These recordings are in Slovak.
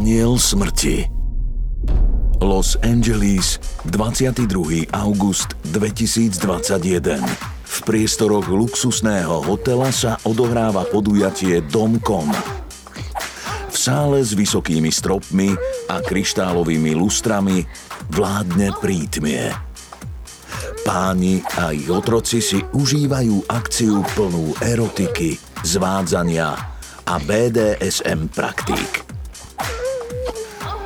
Aniel smrti Los Angeles, 22. august 2021. V priestoroch luxusného hotela sa odohráva podujatie Domcom. V sále s vysokými stropmi a kryštálovými lustrami vládne prítmie. Páni a ich otroci si užívajú akciu plnú erotiky, zvádzania a BDSM praktík.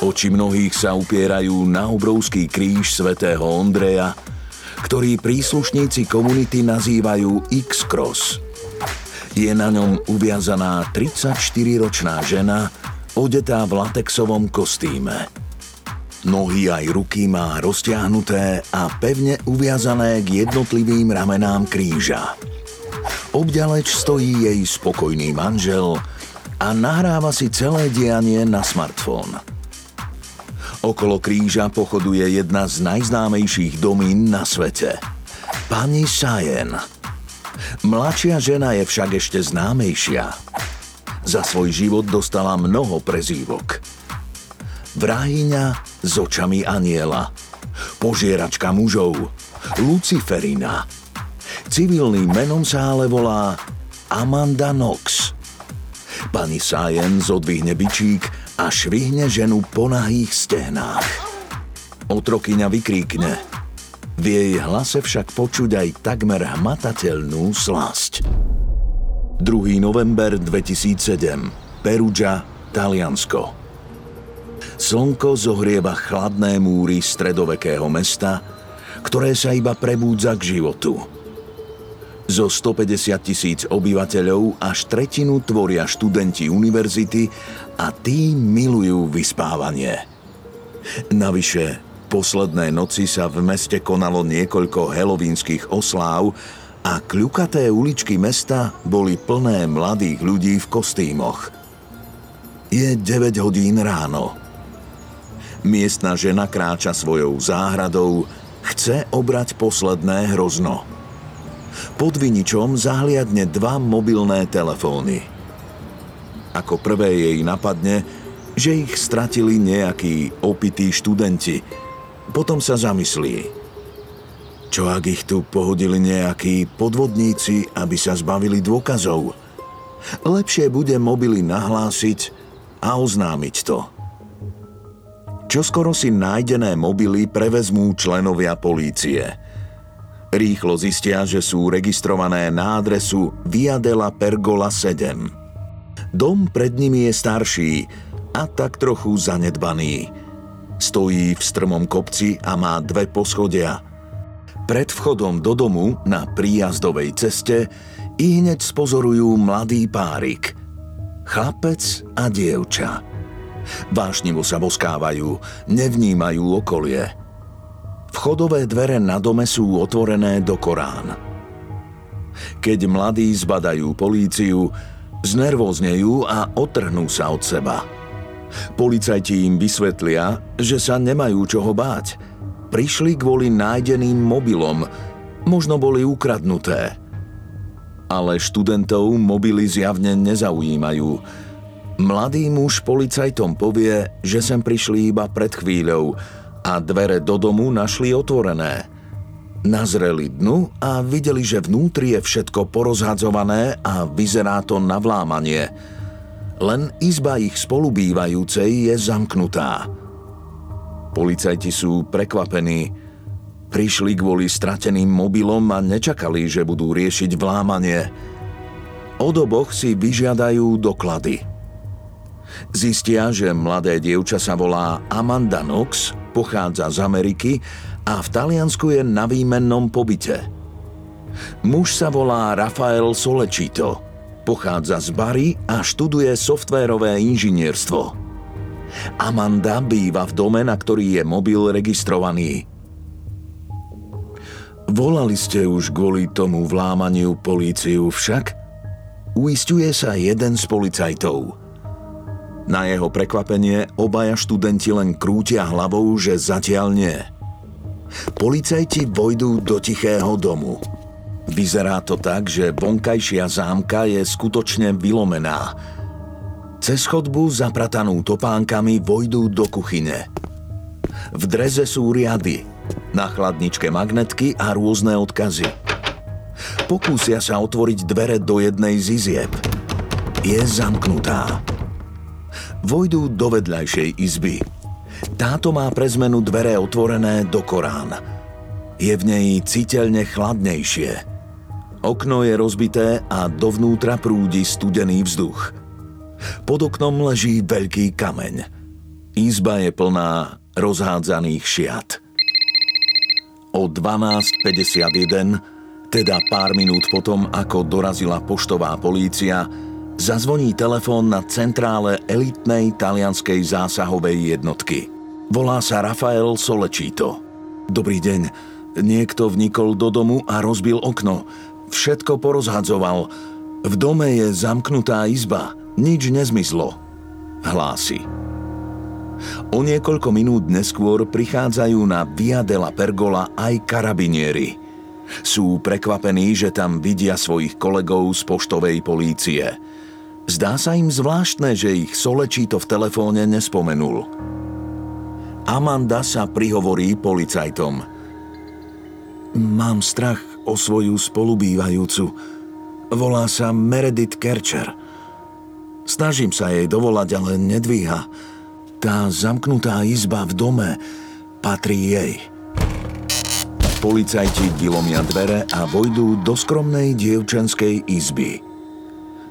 Oči mnohých sa upierajú na obrovský kríž svätého Ondreja, ktorý príslušníci komunity nazývajú X-Cross. Je na ňom uviazaná 34-ročná žena, odetá v latexovom kostýme. Nohy aj ruky má roztiahnuté a pevne uviazané k jednotlivým ramenám kríža. Obďaleč stojí jej spokojný manžel a nahráva si celé dianie na smartfón. Okolo kríža pochoduje jedna z najznámejších domín na svete. Pani Sajen. Mladšia žena je však ešte známejšia. Za svoj život dostala mnoho prezývok. Vrahyňa s očami aniela. Požieračka mužov. Luciferina. Civilným menom sa ale volá Amanda Knox. Pani Sajen zodvihne bičík a švihne ženu po nahých stehnách. Otrokyňa vykríkne. V jej hlase však počuť aj takmer hmatateľnú slasť. 2. november 2007. Perugia, Taliansko. Slnko zohrieva chladné múry stredovekého mesta, ktoré sa iba prebúdza k životu. Zo 150 tisíc obyvateľov až tretinu tvoria študenti univerzity a tí milujú vyspávanie. Navyše, posledné noci sa v meste konalo niekoľko helovínskych osláv a kľukaté uličky mesta boli plné mladých ľudí v kostýmoch. Je 9 hodín ráno. Miestna žena kráča svojou záhradou, chce obrať posledné hrozno. Pod viničom zahliadne dva mobilné telefóny – ako prvé jej napadne, že ich stratili nejakí opití študenti. Potom sa zamyslí. Čo ak ich tu pohodili nejakí podvodníci, aby sa zbavili dôkazov? Lepšie bude mobily nahlásiť a oznámiť to. Čoskoro si nájdené mobily prevezmú členovia polície. Rýchlo zistia, že sú registrované na adresu Via della Pergola 7. Dom pred nimi je starší a tak trochu zanedbaný. Stojí v strmom kopci a má dve poschodia. Pred vchodom do domu na príjazdovej ceste i hneď spozorujú mladý párik. Chlapec a dievča. Vášnivo sa boskávajú, nevnímajú okolie. Vchodové dvere na dome sú otvorené do Korán. Keď mladí zbadajú políciu, Znervóznejú a otrhnú sa od seba. Policajti im vysvetlia, že sa nemajú čoho báť. Prišli kvôli nájdeným mobilom, možno boli ukradnuté. Ale študentov mobily zjavne nezaujímajú. Mladý muž policajtom povie, že sem prišli iba pred chvíľou a dvere do domu našli otvorené. Nazreli dnu a videli, že vnútri je všetko porozhadzované a vyzerá to na vlámanie. Len izba ich spolubývajúcej je zamknutá. Policajti sú prekvapení. Prišli kvôli strateným mobilom a nečakali, že budú riešiť vlámanie. Od oboch si vyžiadajú doklady. Zistia, že mladé dievča sa volá Amanda Knox, pochádza z Ameriky a v Taliansku je na výmennom pobyte. Muž sa volá Rafael Solečito, pochádza z Bary a študuje softvérové inžinierstvo. Amanda býva v dome, na ktorý je mobil registrovaný. Volali ste už kvôli tomu vlámaniu políciu však? Uistuje sa jeden z policajtov. Na jeho prekvapenie obaja študenti len krútia hlavou, že zatiaľ nie – Policajti vojdú do tichého domu. Vyzerá to tak, že vonkajšia zámka je skutočne vylomená. Cez chodbu zapratanú topánkami vojdú do kuchyne. V dreze sú riady, na chladničke magnetky a rôzne odkazy. Pokúsia sa otvoriť dvere do jednej z izieb. Je zamknutá. Vojdú do vedľajšej izby – táto má pre zmenu dvere otvorené do Korán. Je v nej citeľne chladnejšie. Okno je rozbité a dovnútra prúdi studený vzduch. Pod oknom leží veľký kameň. Izba je plná rozhádzaných šiat. O 12.51, teda pár minút potom, ako dorazila poštová polícia, zazvoní telefón na centrále elitnej talianskej zásahovej jednotky – Volá sa Rafael Solečito. Dobrý deň. Niekto vnikol do domu a rozbil okno. Všetko porozhadzoval. V dome je zamknutá izba. Nič nezmyslo. Hlási. O niekoľko minút neskôr prichádzajú na Via della Pergola aj karabinieri. Sú prekvapení, že tam vidia svojich kolegov z poštovej polície. Zdá sa im zvláštne, že ich Solečito v telefóne nespomenul. Amanda sa prihovorí policajtom. Mám strach o svoju spolubývajúcu. Volá sa Meredith Kercher. Snažím sa jej dovolať, ale nedvíha. Tá zamknutá izba v dome patrí jej. Policajti vylomia dvere a vojdú do skromnej dievčenskej izby.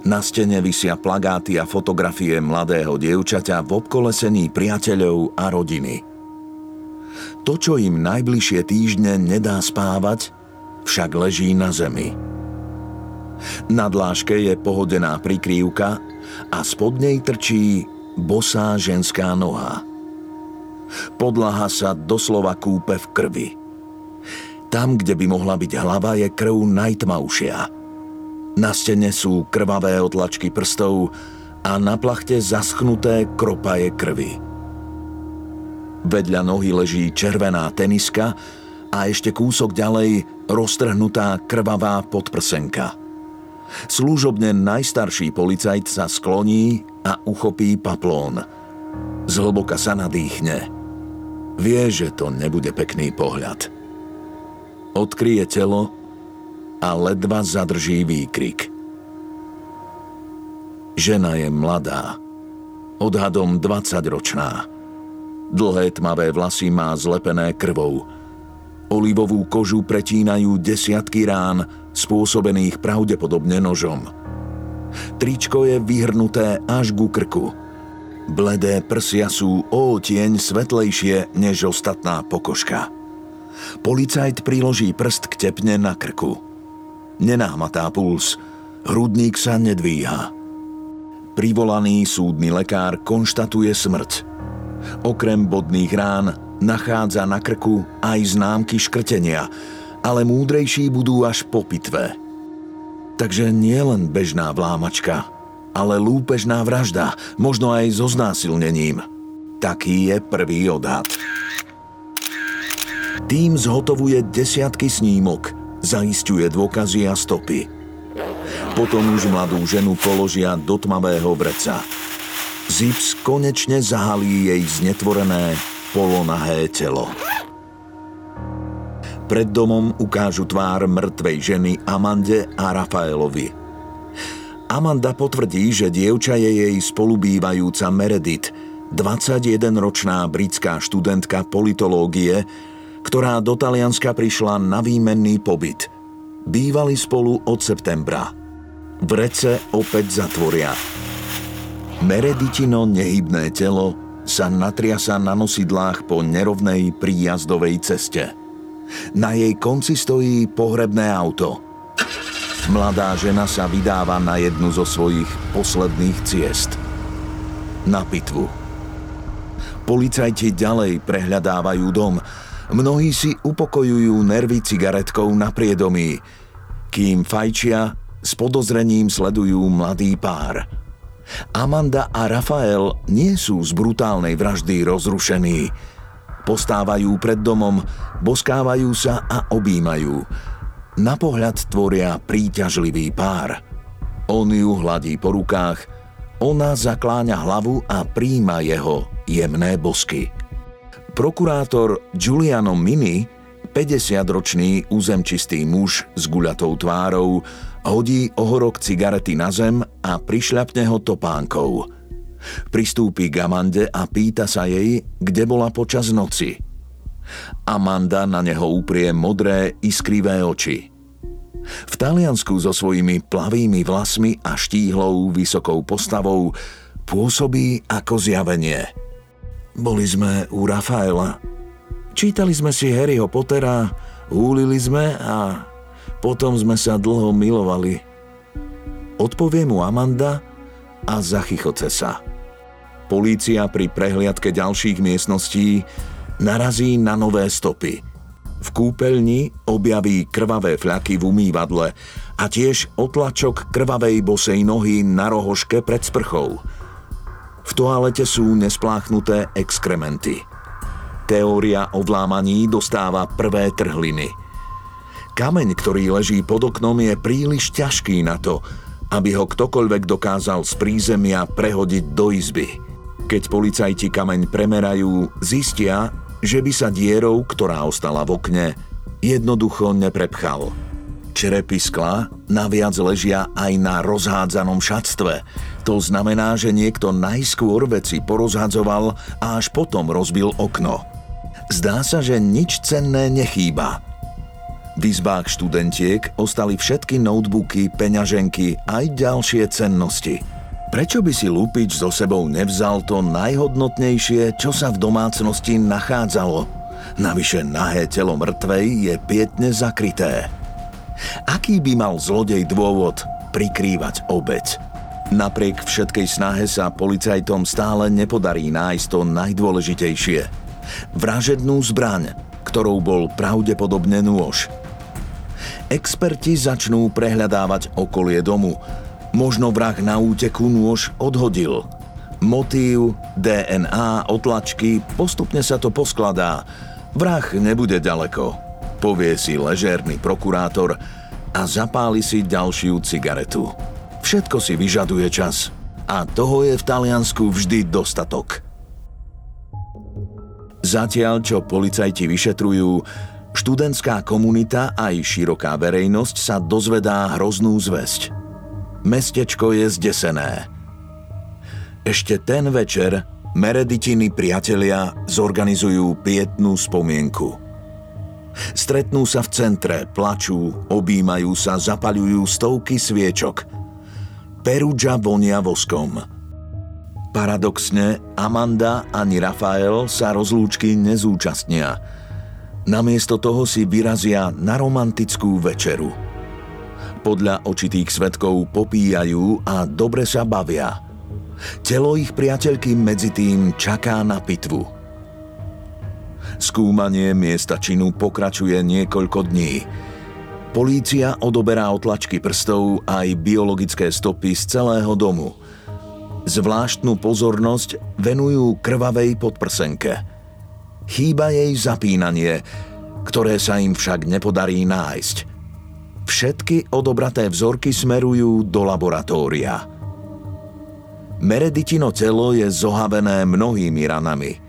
Na stene vysia plagáty a fotografie mladého dievčaťa v obkolesení priateľov a rodiny. To, čo im najbližšie týždne nedá spávať, však leží na zemi. Na dláške je pohodená prikrývka a spod nej trčí bosá ženská noha. Podlaha sa doslova kúpe v krvi. Tam, kde by mohla byť hlava, je krv najtmavšia – na stene sú krvavé otlačky prstov a na plachte zaschnuté kropaje krvi. Vedľa nohy leží červená teniska a ešte kúsok ďalej roztrhnutá krvavá podprsenka. Služobne najstarší policajt sa skloní a uchopí paplón. Zhlboka sa nadýchne. Vie, že to nebude pekný pohľad. Odkryje telo a ledva zadrží výkrik. Žena je mladá, odhadom 20-ročná. Dlhé tmavé vlasy má zlepené krvou. Olivovú kožu pretínajú desiatky rán, spôsobených pravdepodobne nožom. Tričko je vyhrnuté až ku krku. Bledé prsia sú o tieň svetlejšie než ostatná pokožka. Policajt priloží prst k tepne na krku. Nenáhmatá puls, hrudník sa nedvíha. Privolaný súdny lekár konštatuje smrť. Okrem bodných rán nachádza na krku aj známky škrtenia, ale múdrejší budú až po pitve. Takže nie len bežná vlámačka, ale lúpežná vražda, možno aj so znásilnením. Taký je prvý odhad. Tým zhotovuje desiatky snímok – zaistuje dôkazy a stopy. Potom už mladú ženu položia do tmavého vreca. Zips konečne zahalí jej znetvorené polonahé telo. Pred domom ukážu tvár mŕtvej ženy Amande a Rafaelovi. Amanda potvrdí, že dievča je jej spolubývajúca Meredith, 21-ročná britská študentka politológie, ktorá do Talianska prišla na výmenný pobyt. Bývali spolu od septembra. V rece opäť zatvoria. Mereditino nehybné telo sa natriasa na nosidlách po nerovnej príjazdovej ceste. Na jej konci stojí pohrebné auto. Mladá žena sa vydáva na jednu zo svojich posledných ciest. Na pitvu. Policajti ďalej prehľadávajú dom. Mnohí si upokojujú nervy cigaretkou na priedomí, kým fajčia s podozrením sledujú mladý pár. Amanda a Rafael nie sú z brutálnej vraždy rozrušení. Postávajú pred domom, boskávajú sa a objímajú. Na pohľad tvoria príťažlivý pár. On ju hladí po rukách, ona zakláňa hlavu a príjma jeho jemné bosky. Prokurátor Giuliano Mini, 50-ročný územčistý muž s guľatou tvárou, hodí ohorok cigarety na zem a prišľapne ho topánkou. Pristúpi k Amande a pýta sa jej, kde bola počas noci. Amanda na neho uprie modré, iskrivé oči. V Taliansku so svojimi plavými vlasmi a štíhlou vysokou postavou pôsobí ako zjavenie. Boli sme u Rafaela. Čítali sme si Harryho Pottera, húlili sme a potom sme sa dlho milovali. Odpovie mu Amanda a zachychoce sa. Polícia pri prehliadke ďalších miestností narazí na nové stopy. V kúpeľni objaví krvavé fľaky v umývadle a tiež otlačok krvavej bosej nohy na rohoške pred sprchou. V toalete sú nespláchnuté exkrementy. Teória o vlámaní dostáva prvé trhliny. Kameň, ktorý leží pod oknom, je príliš ťažký na to, aby ho ktokoľvek dokázal z prízemia prehodiť do izby. Keď policajti kameň premerajú, zistia, že by sa dierou, ktorá ostala v okne, jednoducho neprepchal. Čerepy skla naviac ležia aj na rozhádzanom šatstve. To znamená, že niekto najskôr veci porozhadzoval a až potom rozbil okno. Zdá sa, že nič cenné nechýba. V izbách študentiek ostali všetky notebooky, peňaženky aj ďalšie cennosti – Prečo by si Lupič so sebou nevzal to najhodnotnejšie, čo sa v domácnosti nachádzalo? Navyše nahé telo mŕtvej je pietne zakryté. Aký by mal zlodej dôvod prikrývať obeď? Napriek všetkej snahe sa policajtom stále nepodarí nájsť to najdôležitejšie. Vražednú zbraň, ktorou bol pravdepodobne nôž. Experti začnú prehľadávať okolie domu, Možno vrah na úteku nôž odhodil. Motív, DNA, otlačky, postupne sa to poskladá. Vrah nebude ďaleko, povie si ležérny prokurátor a zapáli si ďalšiu cigaretu. Všetko si vyžaduje čas a toho je v Taliansku vždy dostatok. Zatiaľ, čo policajti vyšetrujú, študentská komunita aj široká verejnosť sa dozvedá hroznú zväzť – Mestečko je zdesené. Ešte ten večer Mereditiny priatelia zorganizujú pietnú spomienku. Stretnú sa v centre, plačú, objímajú sa, zapaľujú stovky sviečok. Perúdža vonia voskom. Paradoxne, Amanda ani Rafael sa rozlúčky nezúčastnia. Namiesto toho si vyrazia na romantickú večeru – podľa očitých svetkov popíjajú a dobre sa bavia. Telo ich priateľky medzi tým čaká na pitvu. Skúmanie miesta činu pokračuje niekoľko dní. Polícia odoberá otlačky prstov aj biologické stopy z celého domu. Zvláštnu pozornosť venujú krvavej podprsenke. Chýba jej zapínanie, ktoré sa im však nepodarí nájsť – Všetky odobraté vzorky smerujú do laboratória. Mereditino telo je zohavené mnohými ranami.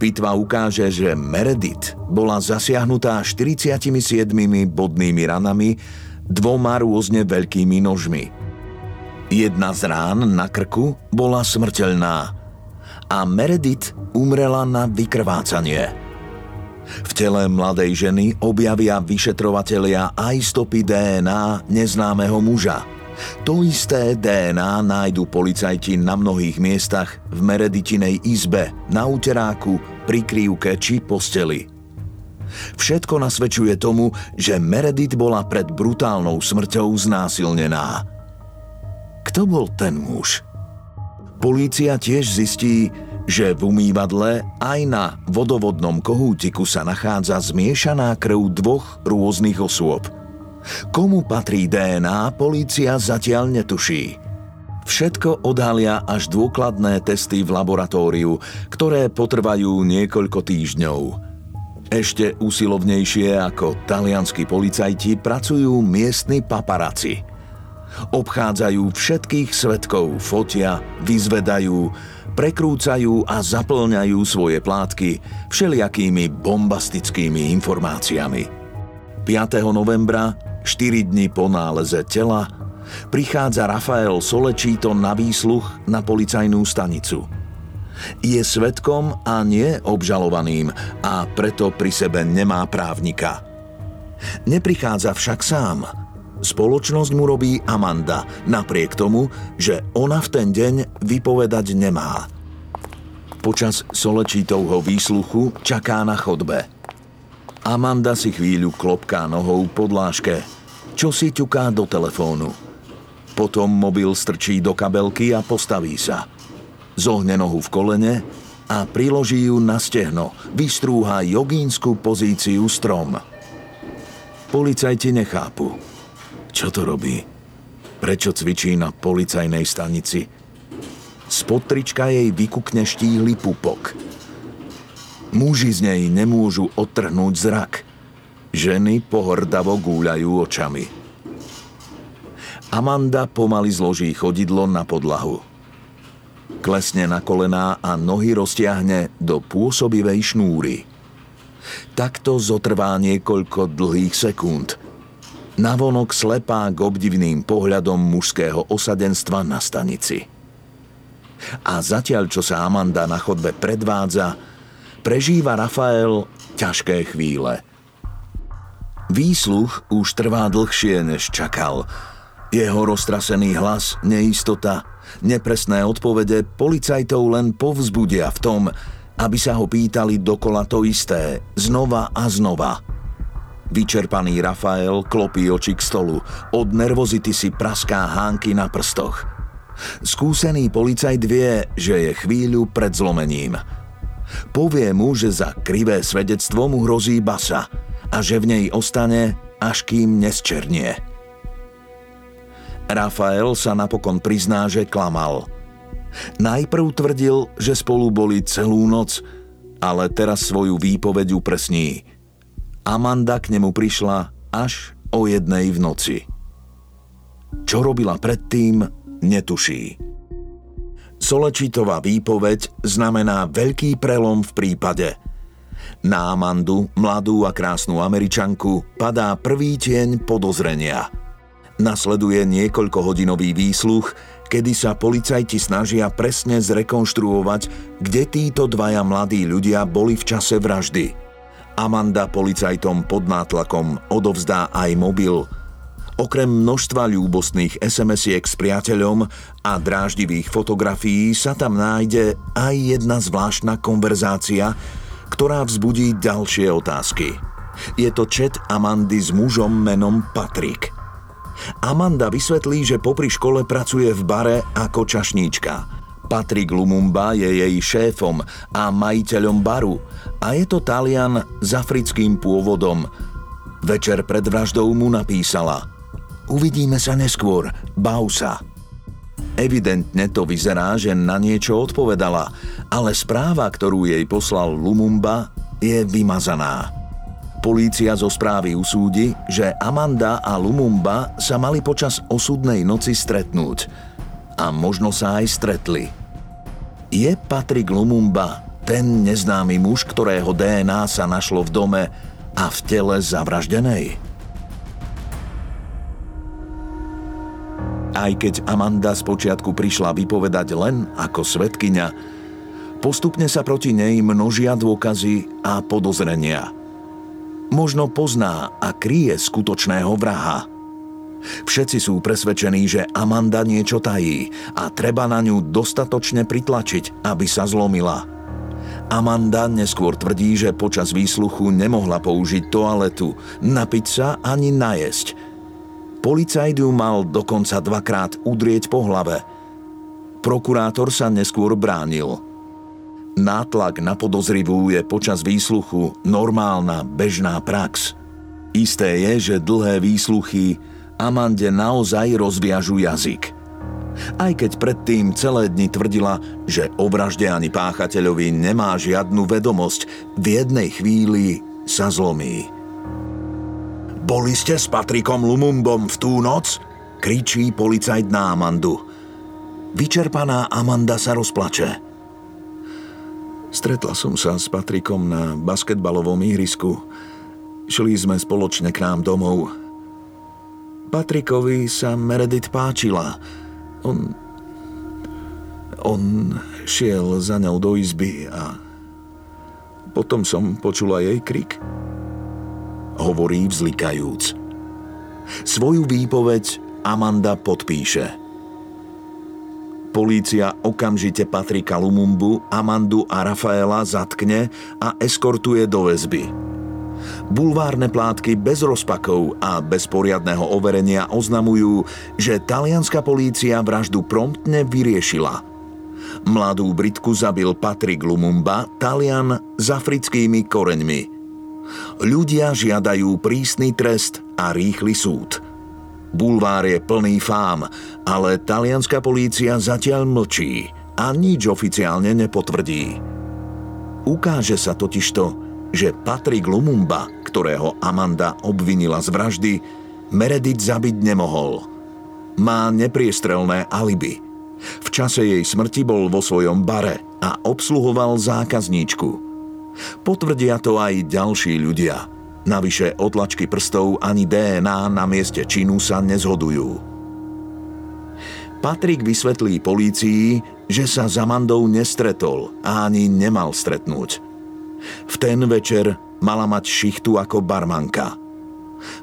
Pitva ukáže, že Meredith bola zasiahnutá 47 bodnými ranami, dvoma rôzne veľkými nožmi. Jedna z rán na krku bola smrteľná a Meredith umrela na vykrvácanie. V tele mladej ženy objavia vyšetrovatelia aj stopy DNA neznámeho muža – to isté DNA nájdu policajti na mnohých miestach v Mereditinej izbe, na úteráku, pri krívke či posteli. Všetko nasvedčuje tomu, že Meredith bola pred brutálnou smrťou znásilnená. Kto bol ten muž? Polícia tiež zistí, že v umývadle aj na vodovodnom kohútiku sa nachádza zmiešaná krv dvoch rôznych osôb – Komu patrí DNA, polícia zatiaľ netuší. Všetko odhalia až dôkladné testy v laboratóriu, ktoré potrvajú niekoľko týždňov. Ešte usilovnejšie ako talianskí policajti pracujú miestni paparaci. Obchádzajú všetkých svetkov, fotia, vyzvedajú, prekrúcajú a zaplňajú svoje plátky všelijakými bombastickými informáciami. 5. novembra 4 dní po náleze tela prichádza Rafael Solečíto na výsluch na policajnú stanicu. Je svetkom a nie obžalovaným a preto pri sebe nemá právnika. Neprichádza však sám. Spoločnosť mu robí Amanda, napriek tomu, že ona v ten deň vypovedať nemá. Počas Solečítovho výsluchu čaká na chodbe – Amanda si chvíľu klopká nohou po dláške, čo si ťuká do telefónu. Potom mobil strčí do kabelky a postaví sa. Zohne nohu v kolene a priloží ju na stehno, vystrúha jogínsku pozíciu strom. Policajti nechápu. Čo to robí? Prečo cvičí na policajnej stanici? Spod trička jej vykukne štíhly pupok – Muži z nej nemôžu odtrhnúť zrak. Ženy pohrdavo gúľajú očami. Amanda pomaly zloží chodidlo na podlahu. Klesne na kolená a nohy roztiahne do pôsobivej šnúry. Takto zotrvá niekoľko dlhých sekúnd. Navonok slepá k obdivným pohľadom mužského osadenstva na stanici. A zatiaľ, čo sa Amanda na chodbe predvádza, prežíva Rafael ťažké chvíle. Výsluch už trvá dlhšie, než čakal. Jeho roztrasený hlas, neistota, nepresné odpovede policajtov len povzbudia v tom, aby sa ho pýtali dokola to isté, znova a znova. Vyčerpaný Rafael klopí oči k stolu, od nervozity si praská hánky na prstoch. Skúsený policajt vie, že je chvíľu pred zlomením – Povie mu, že za krivé svedectvo mu hrozí basa a že v nej ostane, až kým nesčernie. Rafael sa napokon prizná, že klamal. Najprv tvrdil, že spolu boli celú noc, ale teraz svoju výpoveď upresní. Amanda k nemu prišla až o jednej v noci. Čo robila predtým, netuší. Solečítová výpoveď znamená veľký prelom v prípade. Na Amandu, mladú a krásnu američanku, padá prvý tieň podozrenia. Nasleduje niekoľkohodinový výsluch, kedy sa policajti snažia presne zrekonštruovať, kde títo dvaja mladí ľudia boli v čase vraždy. Amanda policajtom pod nátlakom odovzdá aj mobil – Okrem množstva ľúbostných SMS-iek s priateľom a dráždivých fotografií sa tam nájde aj jedna zvláštna konverzácia, ktorá vzbudí ďalšie otázky. Je to chat Amandy s mužom menom Patrik. Amanda vysvetlí, že popri škole pracuje v bare ako čašníčka. Patrik Lumumba je jej šéfom a majiteľom baru a je to Talian s africkým pôvodom. Večer pred vraždou mu napísala – Uvidíme sa neskôr, bav sa. Evidentne to vyzerá, že na niečo odpovedala, ale správa, ktorú jej poslal Lumumba, je vymazaná. Polícia zo správy usúdi, že Amanda a Lumumba sa mali počas osudnej noci stretnúť. A možno sa aj stretli. Je Patrick Lumumba ten neznámy muž, ktorého DNA sa našlo v dome a v tele zavraždenej? Aj keď Amanda spočiatku prišla vypovedať len ako svetkynia, postupne sa proti nej množia dôkazy a podozrenia. Možno pozná a kryje skutočného vraha. Všetci sú presvedčení, že Amanda niečo tají a treba na ňu dostatočne pritlačiť, aby sa zlomila. Amanda neskôr tvrdí, že počas výsluchu nemohla použiť toaletu, napiť sa ani najesť – Policajt ju mal dokonca dvakrát udrieť po hlave. Prokurátor sa neskôr bránil. Nátlak na podozrivú je počas výsluchu normálna bežná prax. Isté je, že dlhé výsluchy Amande naozaj rozviažu jazyk. Aj keď predtým celé dni tvrdila, že o vražde ani páchateľovi nemá žiadnu vedomosť, v jednej chvíli sa zlomí. Boli ste s Patrikom Lumumbom v tú noc? Kričí policajt na Amandu. Vyčerpaná Amanda sa rozplače. Stretla som sa s Patrikom na basketbalovom ihrisku. Šli sme spoločne k nám domov. Patrikovi sa Meredith páčila. On... On šiel za ňou do izby a potom som počula jej krik hovorí vzlikajúc. Svoju výpoveď Amanda podpíše. Polícia okamžite Patrika Lumumbu, Amandu a Rafaela zatkne a eskortuje do väzby. Bulvárne plátky bez rozpakov a bez poriadného overenia oznamujú, že talianská polícia vraždu promptne vyriešila. Mladú Britku zabil Patrik Lumumba, Talian s africkými koreňmi – Ľudia žiadajú prísny trest a rýchly súd. Bulvár je plný fám, ale talianská polícia zatiaľ mlčí a nič oficiálne nepotvrdí. Ukáže sa totižto, že Patrik Lumumba, ktorého Amanda obvinila z vraždy, Meredith zabiť nemohol. Má nepriestrelné alibi. V čase jej smrti bol vo svojom bare a obsluhoval zákazníčku – Potvrdia to aj ďalší ľudia. Navyše otlačky prstov ani DNA na mieste činu sa nezhodujú. Patrik vysvetlí polícii, že sa za Mandou nestretol a ani nemal stretnúť. V ten večer mala mať šichtu ako barmanka.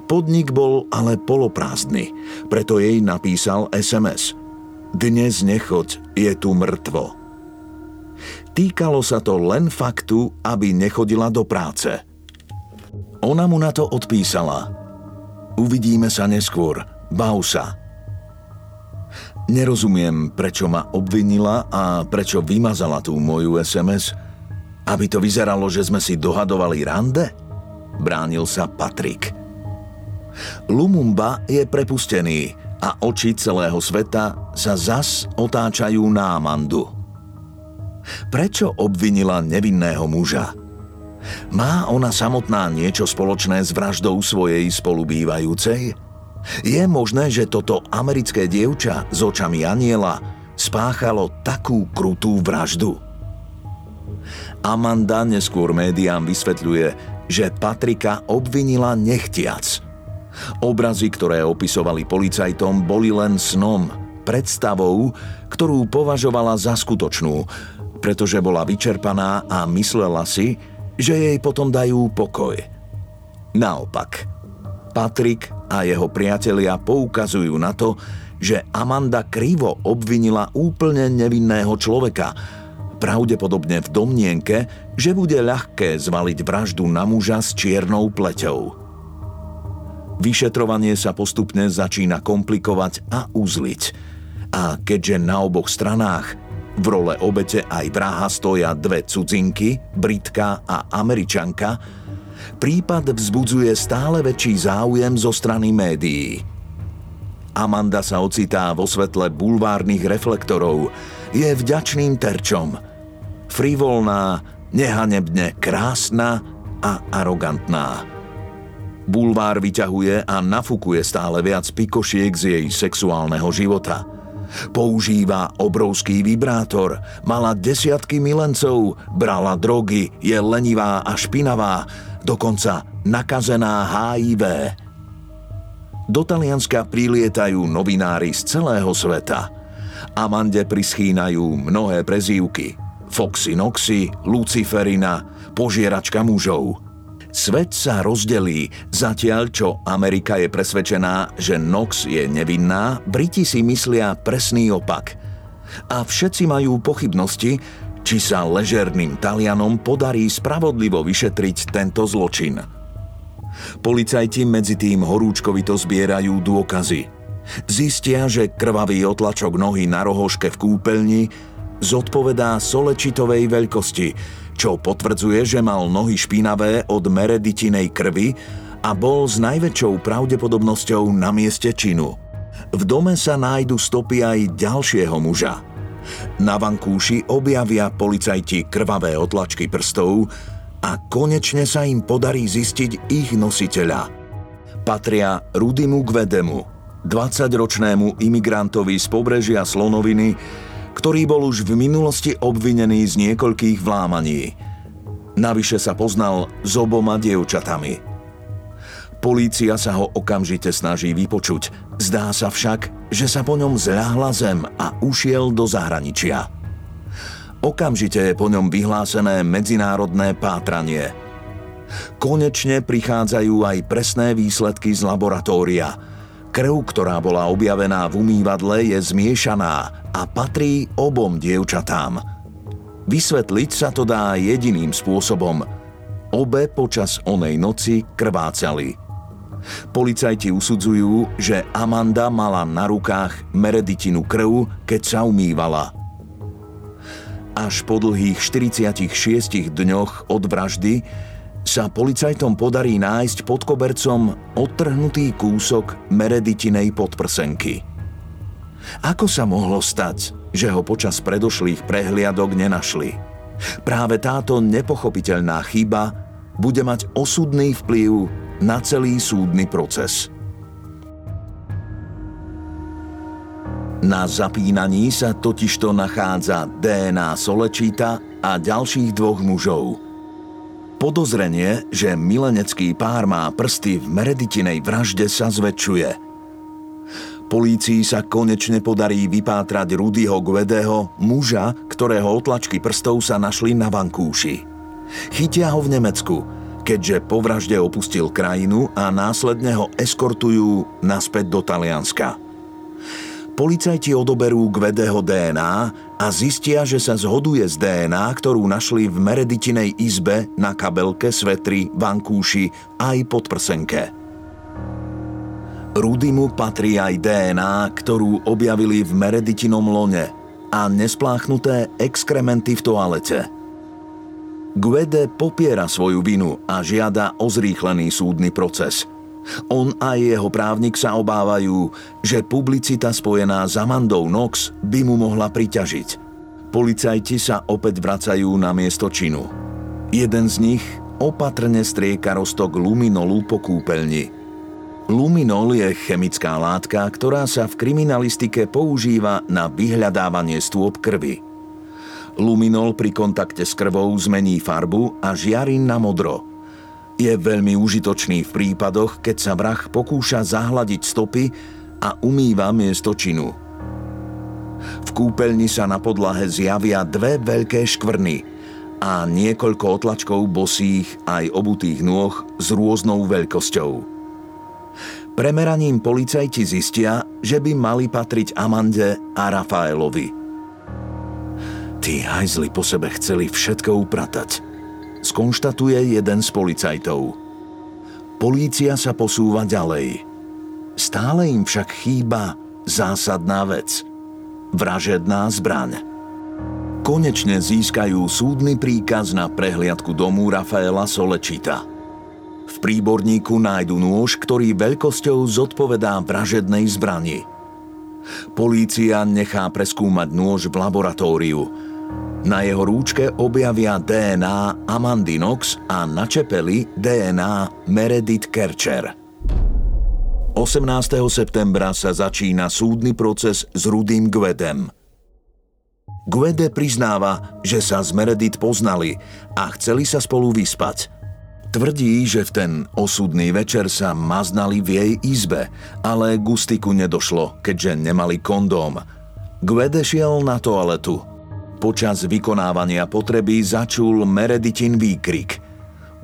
Podnik bol ale poloprázdny, preto jej napísal SMS. Dnes nechoď, je tu mŕtvo. Týkalo sa to len faktu, aby nechodila do práce. Ona mu na to odpísala. Uvidíme sa neskôr. Bav sa. Nerozumiem, prečo ma obvinila a prečo vymazala tú moju SMS. Aby to vyzeralo, že sme si dohadovali rande? Bránil sa Patrik. Lumumba je prepustený a oči celého sveta sa zas otáčajú na Amandu. Prečo obvinila nevinného muža? Má ona samotná niečo spoločné s vraždou svojej spolubývajúcej? Je možné, že toto americké dievča s očami aniela spáchalo takú krutú vraždu? Amanda neskôr médiám vysvetľuje, že Patrika obvinila nechtiac. Obrazy, ktoré opisovali policajtom, boli len snom, predstavou, ktorú považovala za skutočnú, pretože bola vyčerpaná a myslela si, že jej potom dajú pokoj. Naopak, Patrik a jeho priatelia poukazujú na to, že Amanda krivo obvinila úplne nevinného človeka, pravdepodobne v domnienke, že bude ľahké zvaliť vraždu na muža s čiernou pleťou. Vyšetrovanie sa postupne začína komplikovať a uzliť. A keďže na oboch stranách v role obete aj vraha stoja dve cudzinky, Britka a Američanka. Prípad vzbudzuje stále väčší záujem zo strany médií. Amanda sa ocitá vo svetle bulvárnych reflektorov. Je vďačným terčom. Frivolná, nehanebne krásna a arogantná. Bulvár vyťahuje a nafukuje stále viac pikošiek z jej sexuálneho života – Používa obrovský vibrátor, mala desiatky milencov, brala drogy, je lenivá a špinavá, dokonca nakazená HIV. Do Talianska prilietajú novinári z celého sveta. Amande prischýnajú mnohé prezývky. Foxy Noxy, Luciferina, požieračka mužov – Svet sa rozdelí, zatiaľ čo Amerika je presvedčená, že Nox je nevinná, Briti si myslia presný opak. A všetci majú pochybnosti, či sa ležerným Talianom podarí spravodlivo vyšetriť tento zločin. Policajti medzi tým horúčkovito zbierajú dôkazy. Zistia, že krvavý otlačok nohy na rohoške v kúpeľni zodpovedá solečitovej veľkosti, čo potvrdzuje, že mal nohy špinavé od mereditinej krvi a bol s najväčšou pravdepodobnosťou na mieste činu. V dome sa nájdu stopy aj ďalšieho muža. Na vankúši objavia policajti krvavé otlačky prstov a konečne sa im podarí zistiť ich nositeľa. Patria Rudimu Gvedemu, 20-ročnému imigrantovi z pobrežia Slonoviny, ktorý bol už v minulosti obvinený z niekoľkých vlámaní. Navyše sa poznal s oboma dievčatami. Polícia sa ho okamžite snaží vypočuť. Zdá sa však, že sa po ňom zľahla zem a ušiel do zahraničia. Okamžite je po ňom vyhlásené medzinárodné pátranie. Konečne prichádzajú aj presné výsledky z laboratória – Krv, ktorá bola objavená v umývadle, je zmiešaná a patrí obom dievčatám. Vysvetliť sa to dá jediným spôsobom. Obe počas onej noci krvácali. Policajti usudzujú, že Amanda mala na rukách Mereditinu krv, keď sa umývala. Až po dlhých 46 dňoch od vraždy sa policajtom podarí nájsť pod kobercom odtrhnutý kúsok Mereditinej podprsenky. Ako sa mohlo stať, že ho počas predošlých prehliadok nenašli? Práve táto nepochopiteľná chyba bude mať osudný vplyv na celý súdny proces. Na zapínaní sa totižto nachádza DNA Solečíta a ďalších dvoch mužov – Podozrenie, že milenecký pár má prsty v Mereditinej vražde sa zväčšuje. Polícii sa konečne podarí vypátrať Rudyho Guedeho, muža, ktorého otlačky prstov sa našli na vankúši. Chytia ho v Nemecku, keďže po vražde opustil krajinu a následne ho eskortujú naspäť do Talianska. Policajti odoberú Gvedeho DNA a zistia, že sa zhoduje s DNA, ktorú našli v Mereditinej izbe na kabelke, svetri, vankúši aj pod prsenke. Rudimu patrí aj DNA, ktorú objavili v Mereditinom lone a nespláchnuté exkrementy v toalete. Guede popiera svoju vinu a žiada o zrýchlený súdny proces – on a jeho právnik sa obávajú, že publicita spojená s Amandou Knox by mu mohla priťažiť. Policajti sa opäť vracajú na miesto činu. Jeden z nich opatrne strieka roztok luminolu po kúpeľni. Luminol je chemická látka, ktorá sa v kriminalistike používa na vyhľadávanie stôp krvi. Luminol pri kontakte s krvou zmení farbu a žiari na modro – je veľmi užitočný v prípadoch, keď sa vrah pokúša zahladiť stopy a umýva miesto činu. V kúpeľni sa na podlahe zjavia dve veľké škvrny a niekoľko otlačkov bosých aj obutých nôh s rôznou veľkosťou. Premeraním policajti zistia, že by mali patriť Amande a Rafaelovi. Tí hajzli po sebe chceli všetko upratať – skonštatuje jeden z policajtov. Polícia sa posúva ďalej. Stále im však chýba zásadná vec. Vražedná zbraň. Konečne získajú súdny príkaz na prehliadku domu Rafaela Solečita. V príborníku nájdu nôž, ktorý veľkosťou zodpovedá vražednej zbrani. Polícia nechá preskúmať nôž v laboratóriu – na jeho rúčke objavia DNA Amandy Knox a na čepeli DNA Meredith Kercher. 18. septembra sa začína súdny proces s Rudým Gwedem. Gwede priznáva, že sa z Meredith poznali a chceli sa spolu vyspať. Tvrdí, že v ten osudný večer sa maznali v jej izbe, ale Gustiku nedošlo, keďže nemali kondóm. Gwede šiel na toaletu. Počas vykonávania potreby začul Mereditin výkrik.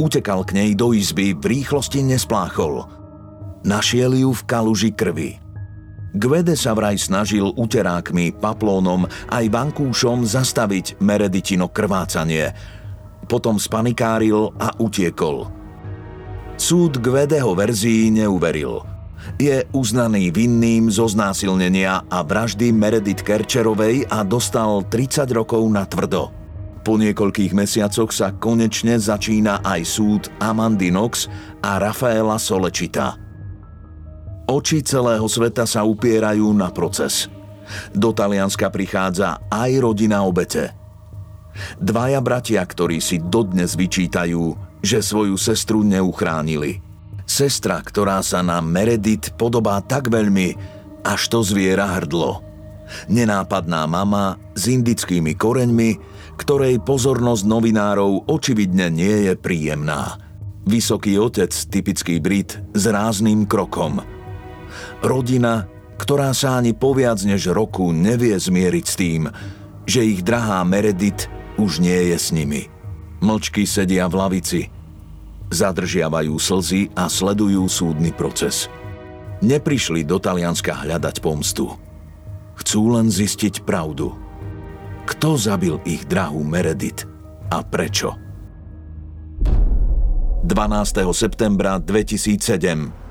Utekal k nej do izby, v rýchlosti nespláchol – Našiel ju v kaluži krvi. Gwede sa vraj snažil uterákmi, paplónom aj vankúšom zastaviť Mereditino krvácanie. Potom spanikáril a utiekol. Súd Gwedeho verzii neuveril. Je uznaný vinným zo znásilnenia a vraždy Meredith Kerčerovej a dostal 30 rokov na tvrdo. Po niekoľkých mesiacoch sa konečne začína aj súd Amandy Knox a Rafaela Solečita – Oči celého sveta sa upierajú na proces. Do Talianska prichádza aj rodina obete. Dvaja bratia, ktorí si dodnes vyčítajú, že svoju sestru neuchránili. Sestra, ktorá sa na Meredith podobá tak veľmi, až to zviera hrdlo. Nenápadná mama s indickými koreňmi, ktorej pozornosť novinárov očividne nie je príjemná. Vysoký otec, typický Brit, s rázným krokom – Rodina, ktorá sa ani poviac než roku nevie zmieriť s tým, že ich drahá Meredith už nie je s nimi. Mlčky sedia v lavici, zadržiavajú slzy a sledujú súdny proces. Neprišli do Talianska hľadať pomstu. Chcú len zistiť pravdu. Kto zabil ich drahú Meredith a prečo? 12. septembra 2007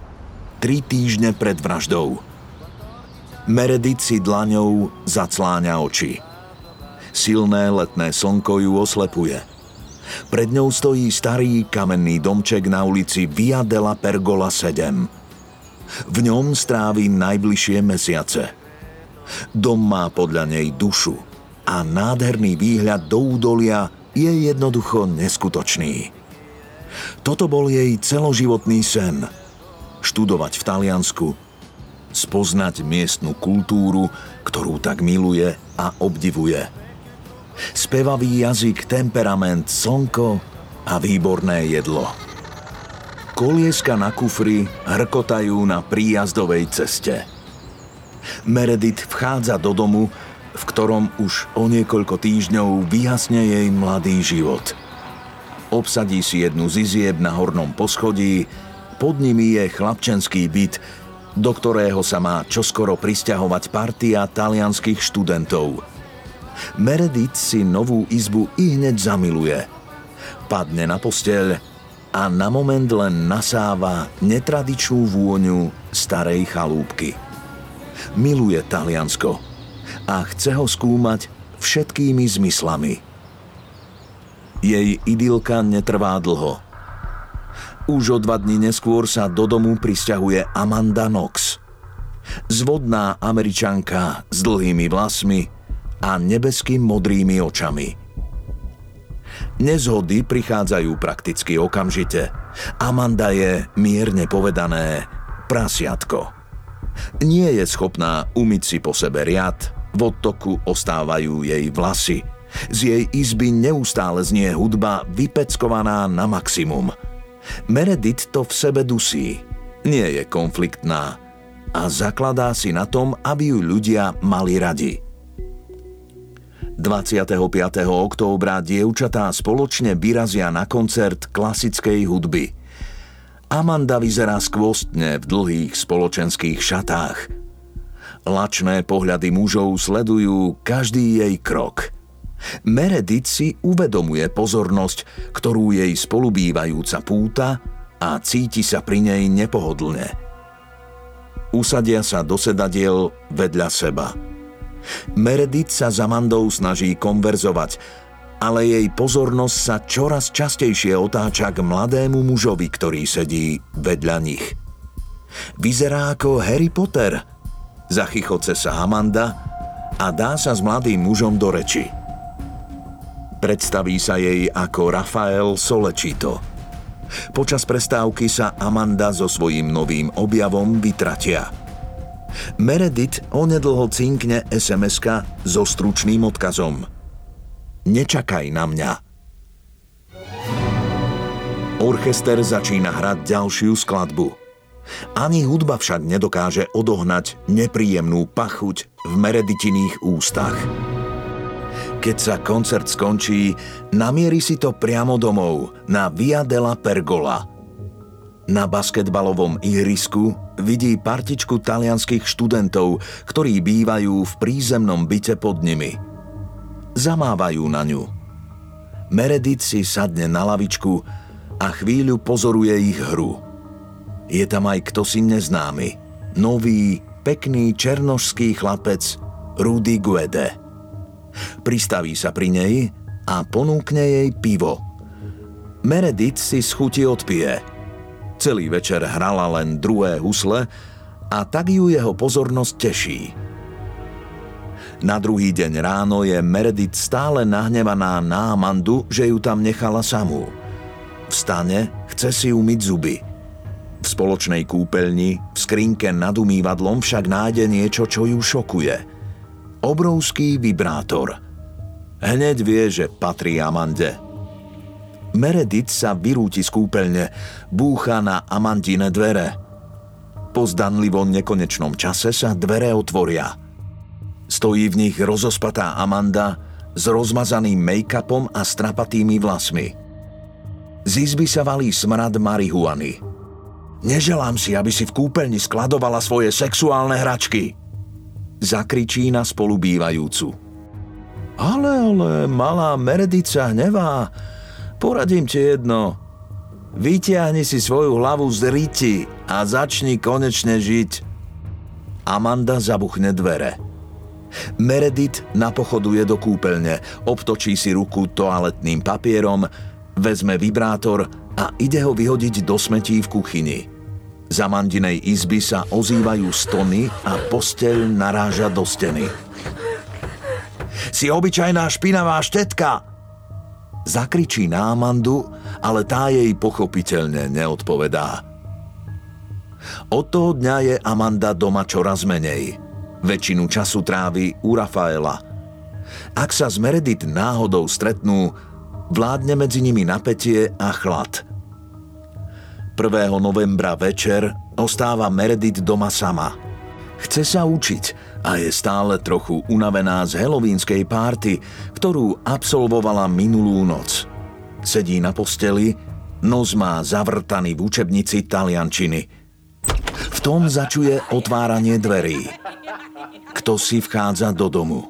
tri týždne pred vraždou. Meredith si dlaňou zacláňa oči. Silné letné slnko ju oslepuje. Pred ňou stojí starý kamenný domček na ulici Via della Pergola 7. V ňom strávi najbližšie mesiace. Dom má podľa nej dušu a nádherný výhľad do údolia je jednoducho neskutočný. Toto bol jej celoživotný sen – študovať v Taliansku, spoznať miestnu kultúru, ktorú tak miluje a obdivuje. Spevavý jazyk, temperament, slnko a výborné jedlo. Kolieska na kufri hrkotajú na príjazdovej ceste. Meredith vchádza do domu, v ktorom už o niekoľko týždňov vyhasne jej mladý život. Obsadí si jednu z izieb na hornom poschodí pod nimi je chlapčenský byt, do ktorého sa má čoskoro pristahovať partia talianských študentov. Meredith si novú izbu i hneď zamiluje. Padne na posteľ a na moment len nasáva netradičnú vôňu starej chalúbky. Miluje Taliansko a chce ho skúmať všetkými zmyslami. Jej idylka netrvá dlho – už o dva dní neskôr sa do domu prisťahuje Amanda Knox. Zvodná američanka s dlhými vlasmi a nebeským modrými očami. Nezhody prichádzajú prakticky okamžite. Amanda je, mierne povedané, prasiatko. Nie je schopná umyť si po sebe riad, v odtoku ostávajú jej vlasy. Z jej izby neustále znie hudba vypeckovaná na maximum – Meredith to v sebe dusí. Nie je konfliktná a zakladá si na tom, aby ju ľudia mali radi. 25. októbra dievčatá spoločne vyrazia na koncert klasickej hudby. Amanda vyzerá skvostne v dlhých spoločenských šatách. Lačné pohľady mužov sledujú každý jej krok – Meredith si uvedomuje pozornosť, ktorú jej spolubývajúca púta a cíti sa pri nej nepohodlne. Usadia sa do sedadiel vedľa seba. Meredith sa za Mandou snaží konverzovať, ale jej pozornosť sa čoraz častejšie otáča k mladému mužovi, ktorý sedí vedľa nich. Vyzerá ako Harry Potter. Zachychoce sa Amanda a dá sa s mladým mužom do reči. Predstaví sa jej ako Rafael Solečito. Počas prestávky sa Amanda so svojím novým objavom vytratia. Meredith onedlho cinkne sms so stručným odkazom. Nečakaj na mňa. Orchester začína hrať ďalšiu skladbu. Ani hudba však nedokáže odohnať nepríjemnú pachuť v Mereditiných ústach. Keď sa koncert skončí, namierí si to priamo domov na Via della Pergola. Na basketbalovom ihrisku vidí partičku talianských študentov, ktorí bývajú v prízemnom byte pod nimi. Zamávajú na ňu. Meredith si sadne na lavičku a chvíľu pozoruje ich hru. Je tam aj kto si neznámy. Nový, pekný černošský chlapec Rudy Guede. Pristaví sa pri nej a ponúkne jej pivo. Meredith si schuti odpije. Celý večer hrala len druhé husle a tak ju jeho pozornosť teší. Na druhý deň ráno je Meredith stále nahnevaná na Amandu, že ju tam nechala samú. Vstane, chce si umyť zuby. V spoločnej kúpeľni, v skrinke nad umývadlom však nájde niečo, čo ju šokuje – obrovský vibrátor. Hneď vie, že patrí Amande. Meredith sa vyrúti z kúpeľne, búcha na Amandine dvere. Po zdanlivo nekonečnom čase sa dvere otvoria. Stojí v nich rozospatá Amanda s rozmazaným make-upom a strapatými vlasmi. Z izby sa valí smrad marihuany. Neželám si, aby si v kúpeľni skladovala svoje sexuálne hračky – zakričí na spolubývajúcu. Ale, ale, malá Meredica hnevá. Poradím ti jedno. Vytiahni si svoju hlavu z riti a začni konečne žiť. Amanda zabuchne dvere. Meredith napochoduje do kúpeľne, obtočí si ruku toaletným papierom, vezme vibrátor a ide ho vyhodiť do smetí v kuchyni. Za mandinej izby sa ozývajú stony a posteľ naráža do steny. Si obyčajná špinavá štetka! Zakričí na Amandu, ale tá jej pochopiteľne neodpovedá. Od toho dňa je Amanda doma čoraz menej. Väčšinu času trávi u Rafaela. Ak sa z Meredith náhodou stretnú, vládne medzi nimi napätie a chlad – 1. novembra večer ostáva Meredith doma sama. Chce sa učiť a je stále trochu unavená z helovínskej párty, ktorú absolvovala minulú noc. Sedí na posteli, nos má zavrtaný v učebnici taliančiny. V tom začuje otváranie dverí. Kto si vchádza do domu?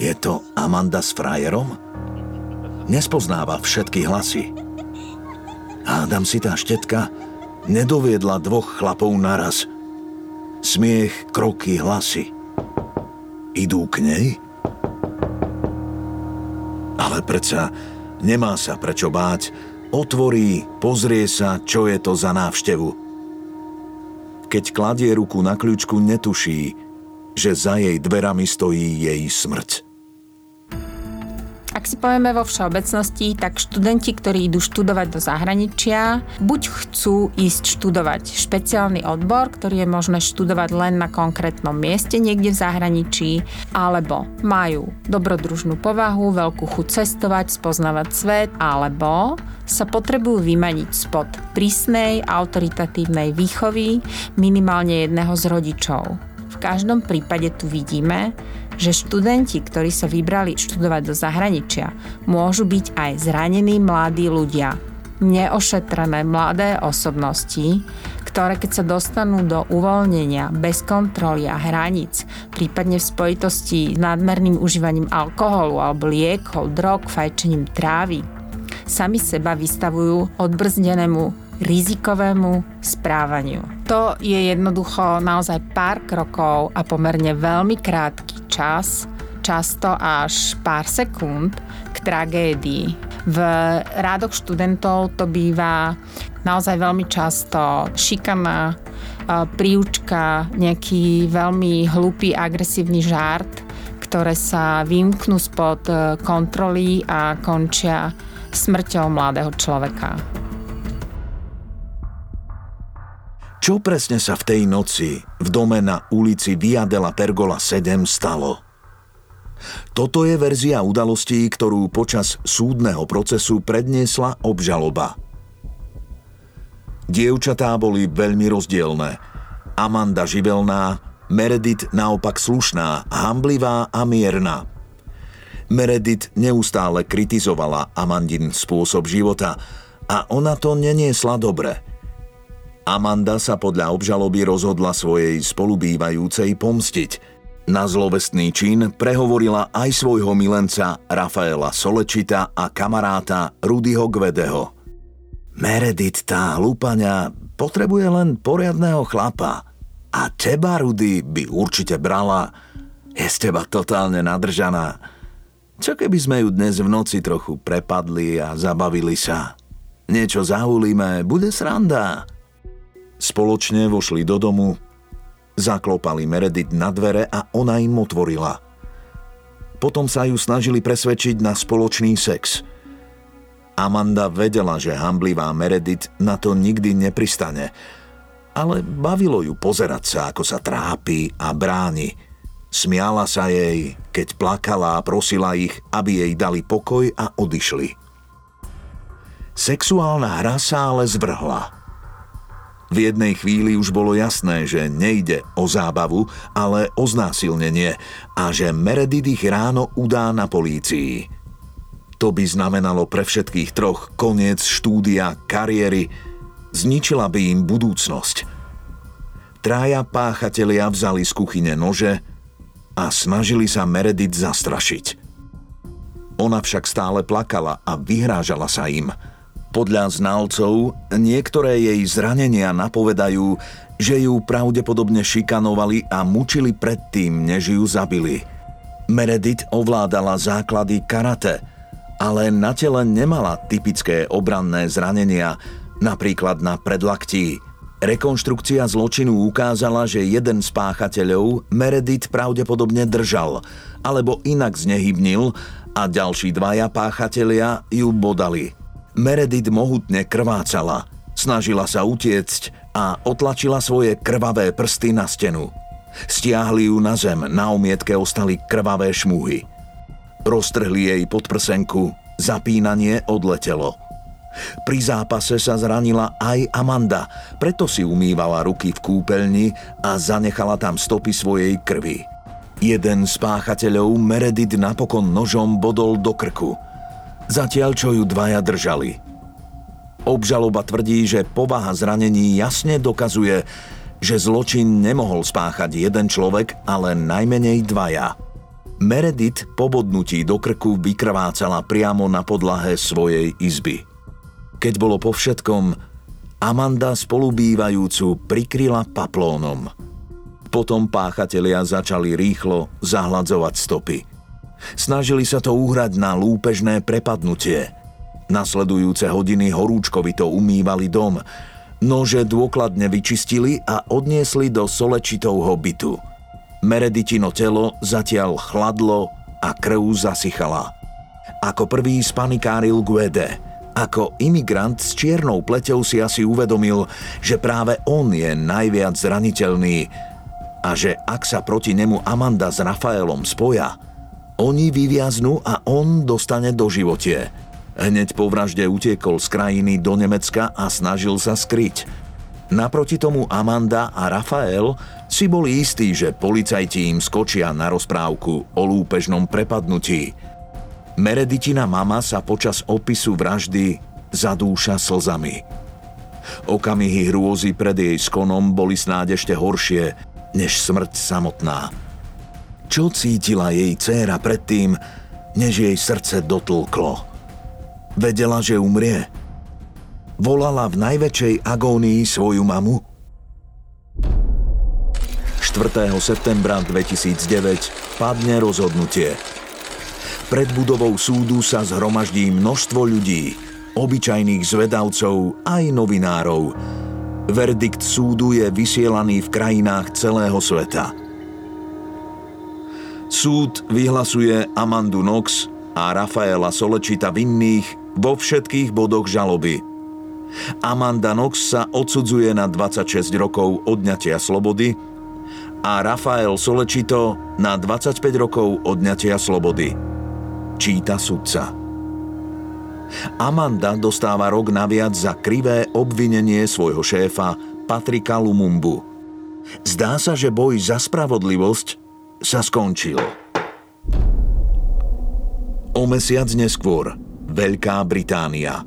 Je to Amanda s frajerom? Nespoznáva všetky hlasy. Hádam si tá štetka nedoviedla dvoch chlapov naraz. Smiech, kroky, hlasy. Idú k nej? Ale predsa nemá sa prečo báť. Otvorí, pozrie sa, čo je to za návštevu. Keď kladie ruku na kľúčku, netuší, že za jej dverami stojí jej smrť. Ak si povieme vo všeobecnosti, tak študenti, ktorí idú študovať do zahraničia, buď chcú ísť študovať špeciálny odbor, ktorý je možné študovať len na konkrétnom mieste niekde v zahraničí, alebo majú dobrodružnú povahu, veľkú chuť cestovať, spoznávať svet, alebo sa potrebujú vymaniť spod prísnej autoritatívnej výchovy minimálne jedného z rodičov. V každom prípade tu vidíme, že študenti, ktorí sa vybrali študovať do zahraničia, môžu byť aj zranení mladí ľudia, neošetrené mladé osobnosti, ktoré keď sa dostanú do uvoľnenia bez kontroly a hraníc, prípadne v spojitosti s nadmerným užívaním alkoholu alebo liekov, drog, fajčením trávy, sami seba vystavujú odbrzdenému rizikovému správaniu. To je jednoducho naozaj pár krokov a pomerne veľmi krátky čas, často až pár sekúnd k tragédii. V rádoch študentov to býva naozaj veľmi často šikana, príučka, nejaký veľmi hlupý, agresívny žart, ktoré sa vymknú spod e, kontroly a končia smrťou mladého človeka. Čo presne sa v tej noci v dome na ulici Via della Pergola 7 stalo? Toto je verzia udalostí, ktorú počas súdneho procesu predniesla obžaloba. Dievčatá boli veľmi rozdielne. Amanda živelná, Meredith naopak slušná, hamblivá a mierna. Meredith neustále kritizovala Amandin spôsob života a ona to neniesla dobre – Amanda sa podľa obžaloby rozhodla svojej spolubývajúcej pomstiť. Na zlovestný čin prehovorila aj svojho milenca Rafaela Solečita a kamaráta Rudyho Gvedeho. Meredith, tá hlúpaňa, potrebuje len poriadného chlapa. A teba, Rudy, by určite brala. Je z teba totálne nadržaná. Čo keby sme ju dnes v noci trochu prepadli a zabavili sa? Niečo zahulíme, bude sranda. Spoločne vošli do domu, zaklopali Meredith na dvere a ona im otvorila. Potom sa ju snažili presvedčiť na spoločný sex. Amanda vedela, že hamblivá Meredith na to nikdy nepristane, ale bavilo ju pozerať sa, ako sa trápi a bráni. Smiala sa jej, keď plakala a prosila ich, aby jej dali pokoj a odišli. Sexuálna hra sa ale zvrhla – v jednej chvíli už bolo jasné, že nejde o zábavu, ale o znásilnenie a že Meredith ich ráno udá na polícii. To by znamenalo pre všetkých troch koniec štúdia, kariéry, zničila by im budúcnosť. Trája páchatelia vzali z kuchyne nože a snažili sa Meredith zastrašiť. Ona však stále plakala a vyhrážala sa im – podľa znalcov niektoré jej zranenia napovedajú, že ju pravdepodobne šikanovali a mučili predtým, než ju zabili. Meredith ovládala základy karate, ale na tele nemala typické obranné zranenia, napríklad na predlaktí. Rekonštrukcia zločinu ukázala, že jeden z páchateľov Meredith pravdepodobne držal, alebo inak znehybnil a ďalší dvaja páchatelia ju bodali. Meredith mohutne krvácala, snažila sa utiecť a otlačila svoje krvavé prsty na stenu. Stiahli ju na zem, na omietke ostali krvavé šmúhy. Roztrhli jej podprsenku, zapínanie odletelo. Pri zápase sa zranila aj Amanda, preto si umývala ruky v kúpeľni a zanechala tam stopy svojej krvi. Jeden z páchateľov Meredith napokon nožom bodol do krku – zatiaľ čo ju dvaja držali. Obžaloba tvrdí, že povaha zranení jasne dokazuje, že zločin nemohol spáchať jeden človek, ale najmenej dvaja. Meredith po bodnutí do krku vykrvácala priamo na podlahe svojej izby. Keď bolo po všetkom, Amanda spolubývajúcu prikryla paplónom. Potom páchatelia začali rýchlo zahladzovať stopy – Snažili sa to uhrať na lúpežné prepadnutie. Nasledujúce hodiny horúčkovito umývali dom, nože dôkladne vyčistili a odniesli do Solečitovho bytu. Mereditino telo zatiaľ chladlo a krv zasychala. Ako prvý spanikáril Guede. Ako imigrant s čiernou pleťou si asi uvedomil, že práve on je najviac zraniteľný a že ak sa proti nemu Amanda s Rafaelom spoja, oni vyviaznú a on dostane do životie. Hneď po vražde utiekol z krajiny do Nemecka a snažil sa skryť. Naproti tomu Amanda a Rafael si boli istí, že policajti im skočia na rozprávku o lúpežnom prepadnutí. Mereditina mama sa počas opisu vraždy zadúša slzami. Okamihy hrôzy pred jej skonom boli snáď ešte horšie než smrť samotná. Čo cítila jej dcéra predtým, než jej srdce dotlklo? Vedela, že umrie? Volala v najväčšej agónii svoju mamu? 4. septembra 2009 padne rozhodnutie. Pred budovou súdu sa zhromaždí množstvo ľudí, obyčajných zvedavcov aj novinárov. Verdikt súdu je vysielaný v krajinách celého sveta – Súd vyhlasuje Amandu Knox a Rafaela Solečita vinných vo všetkých bodoch žaloby. Amanda Knox sa odsudzuje na 26 rokov odňatia slobody a Rafael Solečito na 25 rokov odňatia slobody. Číta sudca. Amanda dostáva rok naviac za krivé obvinenie svojho šéfa Patrika Lumumbu. Zdá sa, že boj za spravodlivosť sa skončil. O mesiac neskôr Veľká Británia.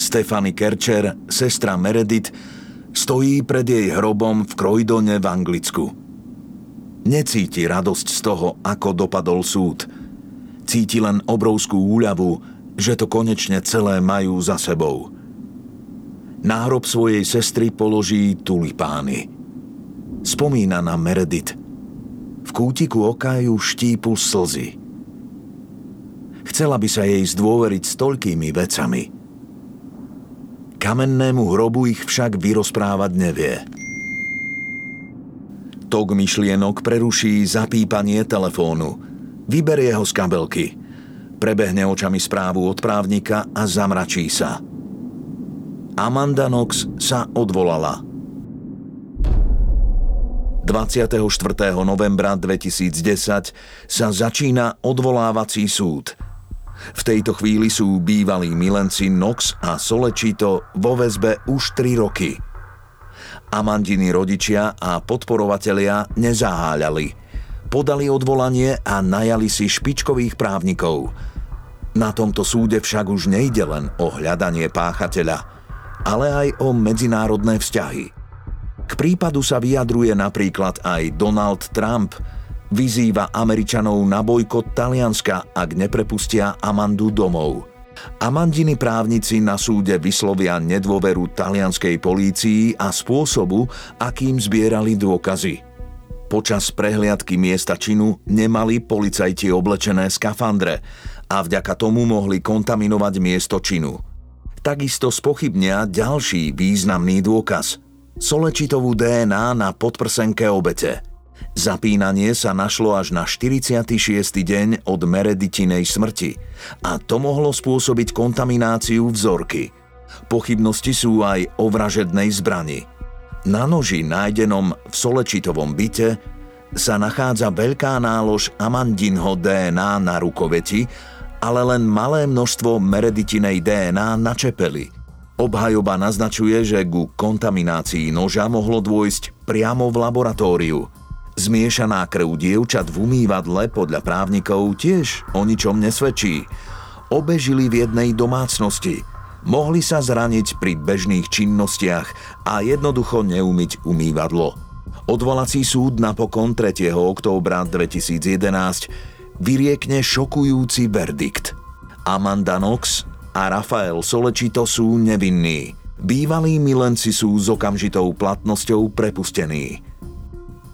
Stefany Kercher, sestra Meredith, stojí pred jej hrobom v Croydone v Anglicku. Necíti radosť z toho, ako dopadol súd. Cíti len obrovskú úľavu, že to konečne celé majú za sebou. Na hrob svojej sestry položí tulipány. Spomína na Meredith. V kútiku oka ju štípu slzy. Chcela by sa jej zdôveriť s toľkými vecami. Kamennému hrobu ich však vyrozprávať nevie. Tok myšlienok preruší zapípanie telefónu. Vyberie ho z kabelky. Prebehne očami správu od právnika a zamračí sa. Amanda Knox sa odvolala. 24. novembra 2010 sa začína odvolávací súd – v tejto chvíli sú bývalí milenci Nox a Solečito vo väzbe už 3 roky. Amandiny rodičia a podporovatelia nezaháľali. Podali odvolanie a najali si špičkových právnikov. Na tomto súde však už nejde len o hľadanie páchateľa, ale aj o medzinárodné vzťahy. K prípadu sa vyjadruje napríklad aj Donald Trump – vyzýva Američanov na bojkot Talianska, ak neprepustia Amandu domov. Amandiny právnici na súde vyslovia nedôveru talianskej polícii a spôsobu, akým zbierali dôkazy. Počas prehliadky miesta činu nemali policajti oblečené skafandre a vďaka tomu mohli kontaminovať miesto činu. Takisto spochybnia ďalší významný dôkaz – solečitovú DNA na podprsenke obete – Zapínanie sa našlo až na 46. deň od Mereditinej smrti a to mohlo spôsobiť kontamináciu vzorky. Pochybnosti sú aj o vražednej zbrani. Na noži nájdenom v Solečitovom byte sa nachádza veľká nálož Amandinho DNA na rukoveti, ale len malé množstvo Mereditinej DNA na čepeli. Obhajoba naznačuje, že ku kontaminácii noža mohlo dôjsť priamo v laboratóriu – Zmiešaná krv dievčat v umývadle podľa právnikov tiež o ničom nesvedčí. Obe žili v jednej domácnosti. Mohli sa zraniť pri bežných činnostiach a jednoducho neumyť umývadlo. Odvolací súd napokon 3. októbra 2011 vyriekne šokujúci verdikt. Amanda Knox a Rafael Solečito sú nevinní. Bývalí milenci sú s okamžitou platnosťou prepustení.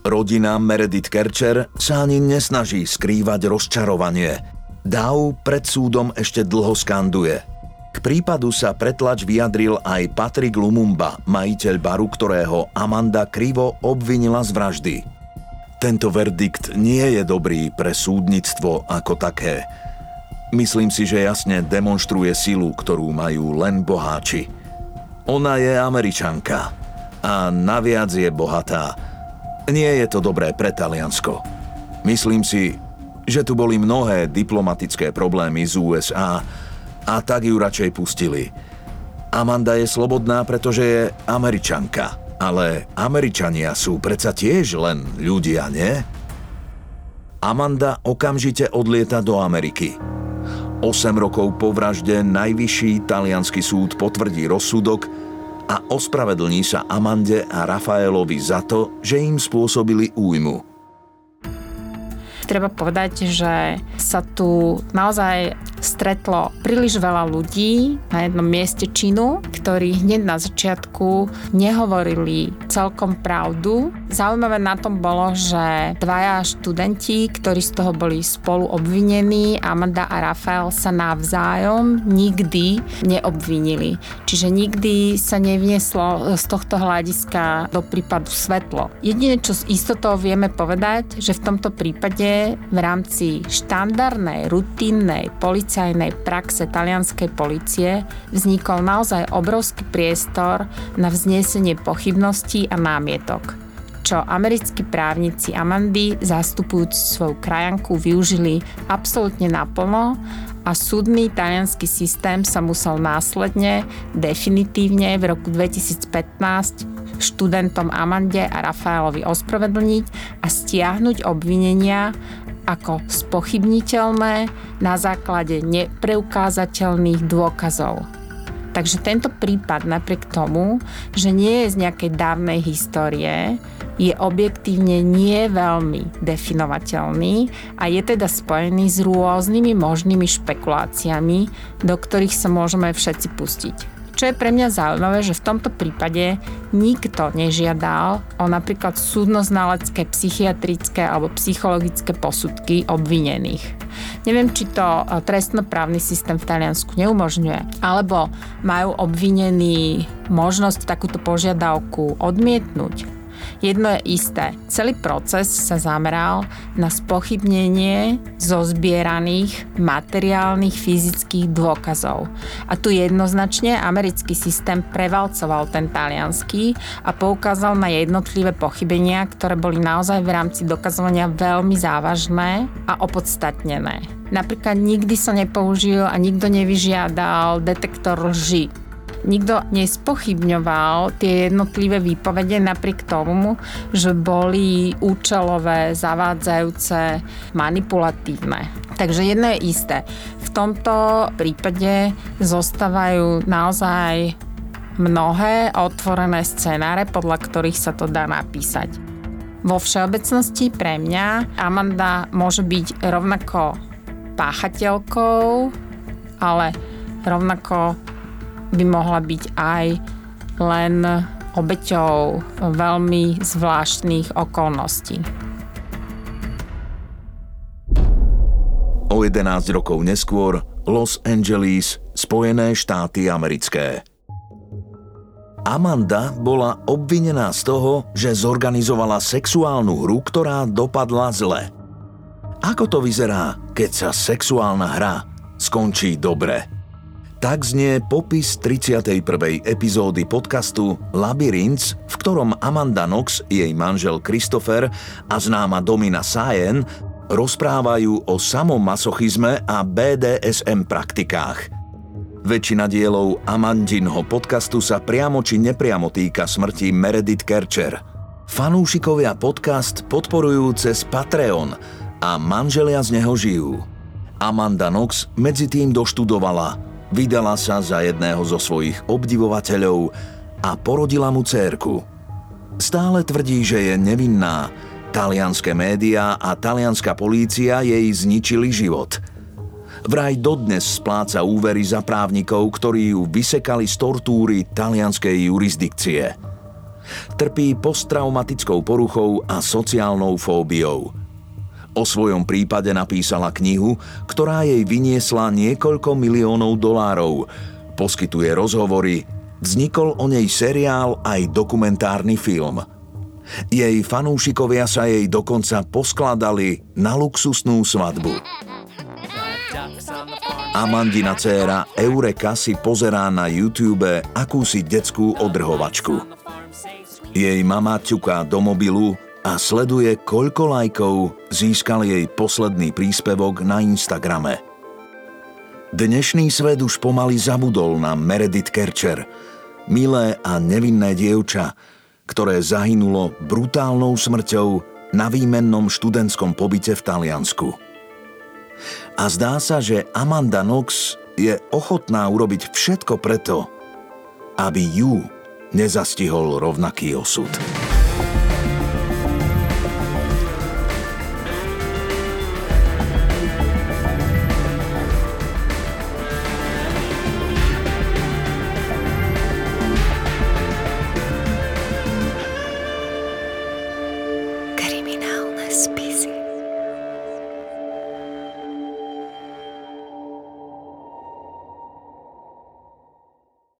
Rodina Meredith Kercher sa ani nesnaží skrývať rozčarovanie. Dau pred súdom ešte dlho skanduje. K prípadu sa pretlač vyjadril aj Patrick Lumumba, majiteľ baru, ktorého Amanda krivo obvinila z vraždy. Tento verdikt nie je dobrý pre súdnictvo ako také. Myslím si, že jasne demonstruje silu, ktorú majú len boháči. Ona je američanka a naviac je bohatá nie je to dobré pre Taliansko. Myslím si, že tu boli mnohé diplomatické problémy z USA a tak ju radšej pustili. Amanda je slobodná, pretože je američanka. Ale Američania sú predsa tiež len ľudia, nie? Amanda okamžite odlieta do Ameriky. 8 rokov po vražde najvyšší talianský súd potvrdí rozsudok, a ospravedlní sa Amande a Rafaelovi za to, že im spôsobili újmu. Treba povedať, že sa tu naozaj stretlo príliš veľa ľudí na jednom mieste činu, ktorí hneď na začiatku nehovorili celkom pravdu Zaujímavé na tom bolo, že dvaja študenti, ktorí z toho boli spolu obvinení, Amanda a Rafael, sa navzájom nikdy neobvinili. Čiže nikdy sa nevnieslo z tohto hľadiska do prípadu svetlo. Jediné, čo s istotou vieme povedať, že v tomto prípade v rámci štandardnej, rutinnej policajnej praxe talianskej policie vznikol naozaj obrovský priestor na vznesenie pochybností a námietok čo americkí právnici Amandy, zastupujúc svoju krajanku, využili absolútne naplno a súdny talianský systém sa musel následne definitívne v roku 2015 študentom Amande a Rafaelovi ospravedlniť a stiahnuť obvinenia ako spochybniteľné na základe nepreukázateľných dôkazov. Takže tento prípad napriek tomu, že nie je z nejakej dávnej histórie, je objektívne nie veľmi definovateľný a je teda spojený s rôznymi možnými špekuláciami, do ktorých sa môžeme všetci pustiť. Čo je pre mňa zaujímavé, že v tomto prípade nikto nežiadal o napríklad súdnoznalecké, psychiatrické alebo psychologické posudky obvinených. Neviem, či to e, trestnoprávny systém v Taliansku neumožňuje, alebo majú obvinení možnosť takúto požiadavku odmietnúť Jedno je isté, celý proces sa zameral na spochybnenie zozbieraných materiálnych fyzických dôkazov. A tu jednoznačne americký systém prevalcoval ten talianský a poukázal na jednotlivé pochybenia, ktoré boli naozaj v rámci dokazovania veľmi závažné a opodstatnené. Napríklad nikdy sa nepoužil a nikto nevyžiadal detektor lži nikto nespochybňoval tie jednotlivé výpovede napriek tomu, že boli účelové, zavádzajúce, manipulatívne. Takže jedno je isté. V tomto prípade zostávajú naozaj mnohé otvorené scenáre, podľa ktorých sa to dá napísať. Vo všeobecnosti pre mňa Amanda môže byť rovnako páchateľkou, ale rovnako by mohla byť aj len obeťou veľmi zvláštnych okolností. O 11 rokov neskôr Los Angeles, Spojené štáty americké. Amanda bola obvinená z toho, že zorganizovala sexuálnu hru, ktorá dopadla zle. Ako to vyzerá, keď sa sexuálna hra skončí dobre? Tak znie popis 31. epizódy podcastu Labyrinth, v ktorom Amanda Knox, jej manžel Christopher a známa Domina Sayen rozprávajú o samomasochizme a BDSM praktikách. Väčšina dielov Amandinho podcastu sa priamo či nepriamo týka smrti Meredith Kercher. Fanúšikovia podcast podporujú cez Patreon a manželia z neho žijú. Amanda Knox medzi tým doštudovala Vydala sa za jedného zo svojich obdivovateľov a porodila mu cérku. Stále tvrdí, že je nevinná. Talianské médiá a talianská polícia jej zničili život. Vraj dodnes spláca úvery za právnikov, ktorí ju vysekali z tortúry talianskej jurisdikcie. Trpí posttraumatickou poruchou a sociálnou fóbiou – O svojom prípade napísala knihu, ktorá jej vyniesla niekoľko miliónov dolárov. Poskytuje rozhovory, vznikol o nej seriál aj dokumentárny film. Jej fanúšikovia sa jej dokonca poskladali na luxusnú svadbu. Amandina dcéra Eureka si pozerá na YouTube akúsi detskú odrhovačku. Jej mama ťuká do mobilu a sleduje, koľko lajkov získal jej posledný príspevok na Instagrame. Dnešný svet už pomaly zabudol na Meredith Kercher, milé a nevinné dievča, ktoré zahynulo brutálnou smrťou na výmennom študentskom pobyte v Taliansku. A zdá sa, že Amanda Knox je ochotná urobiť všetko preto, aby ju nezastihol rovnaký osud.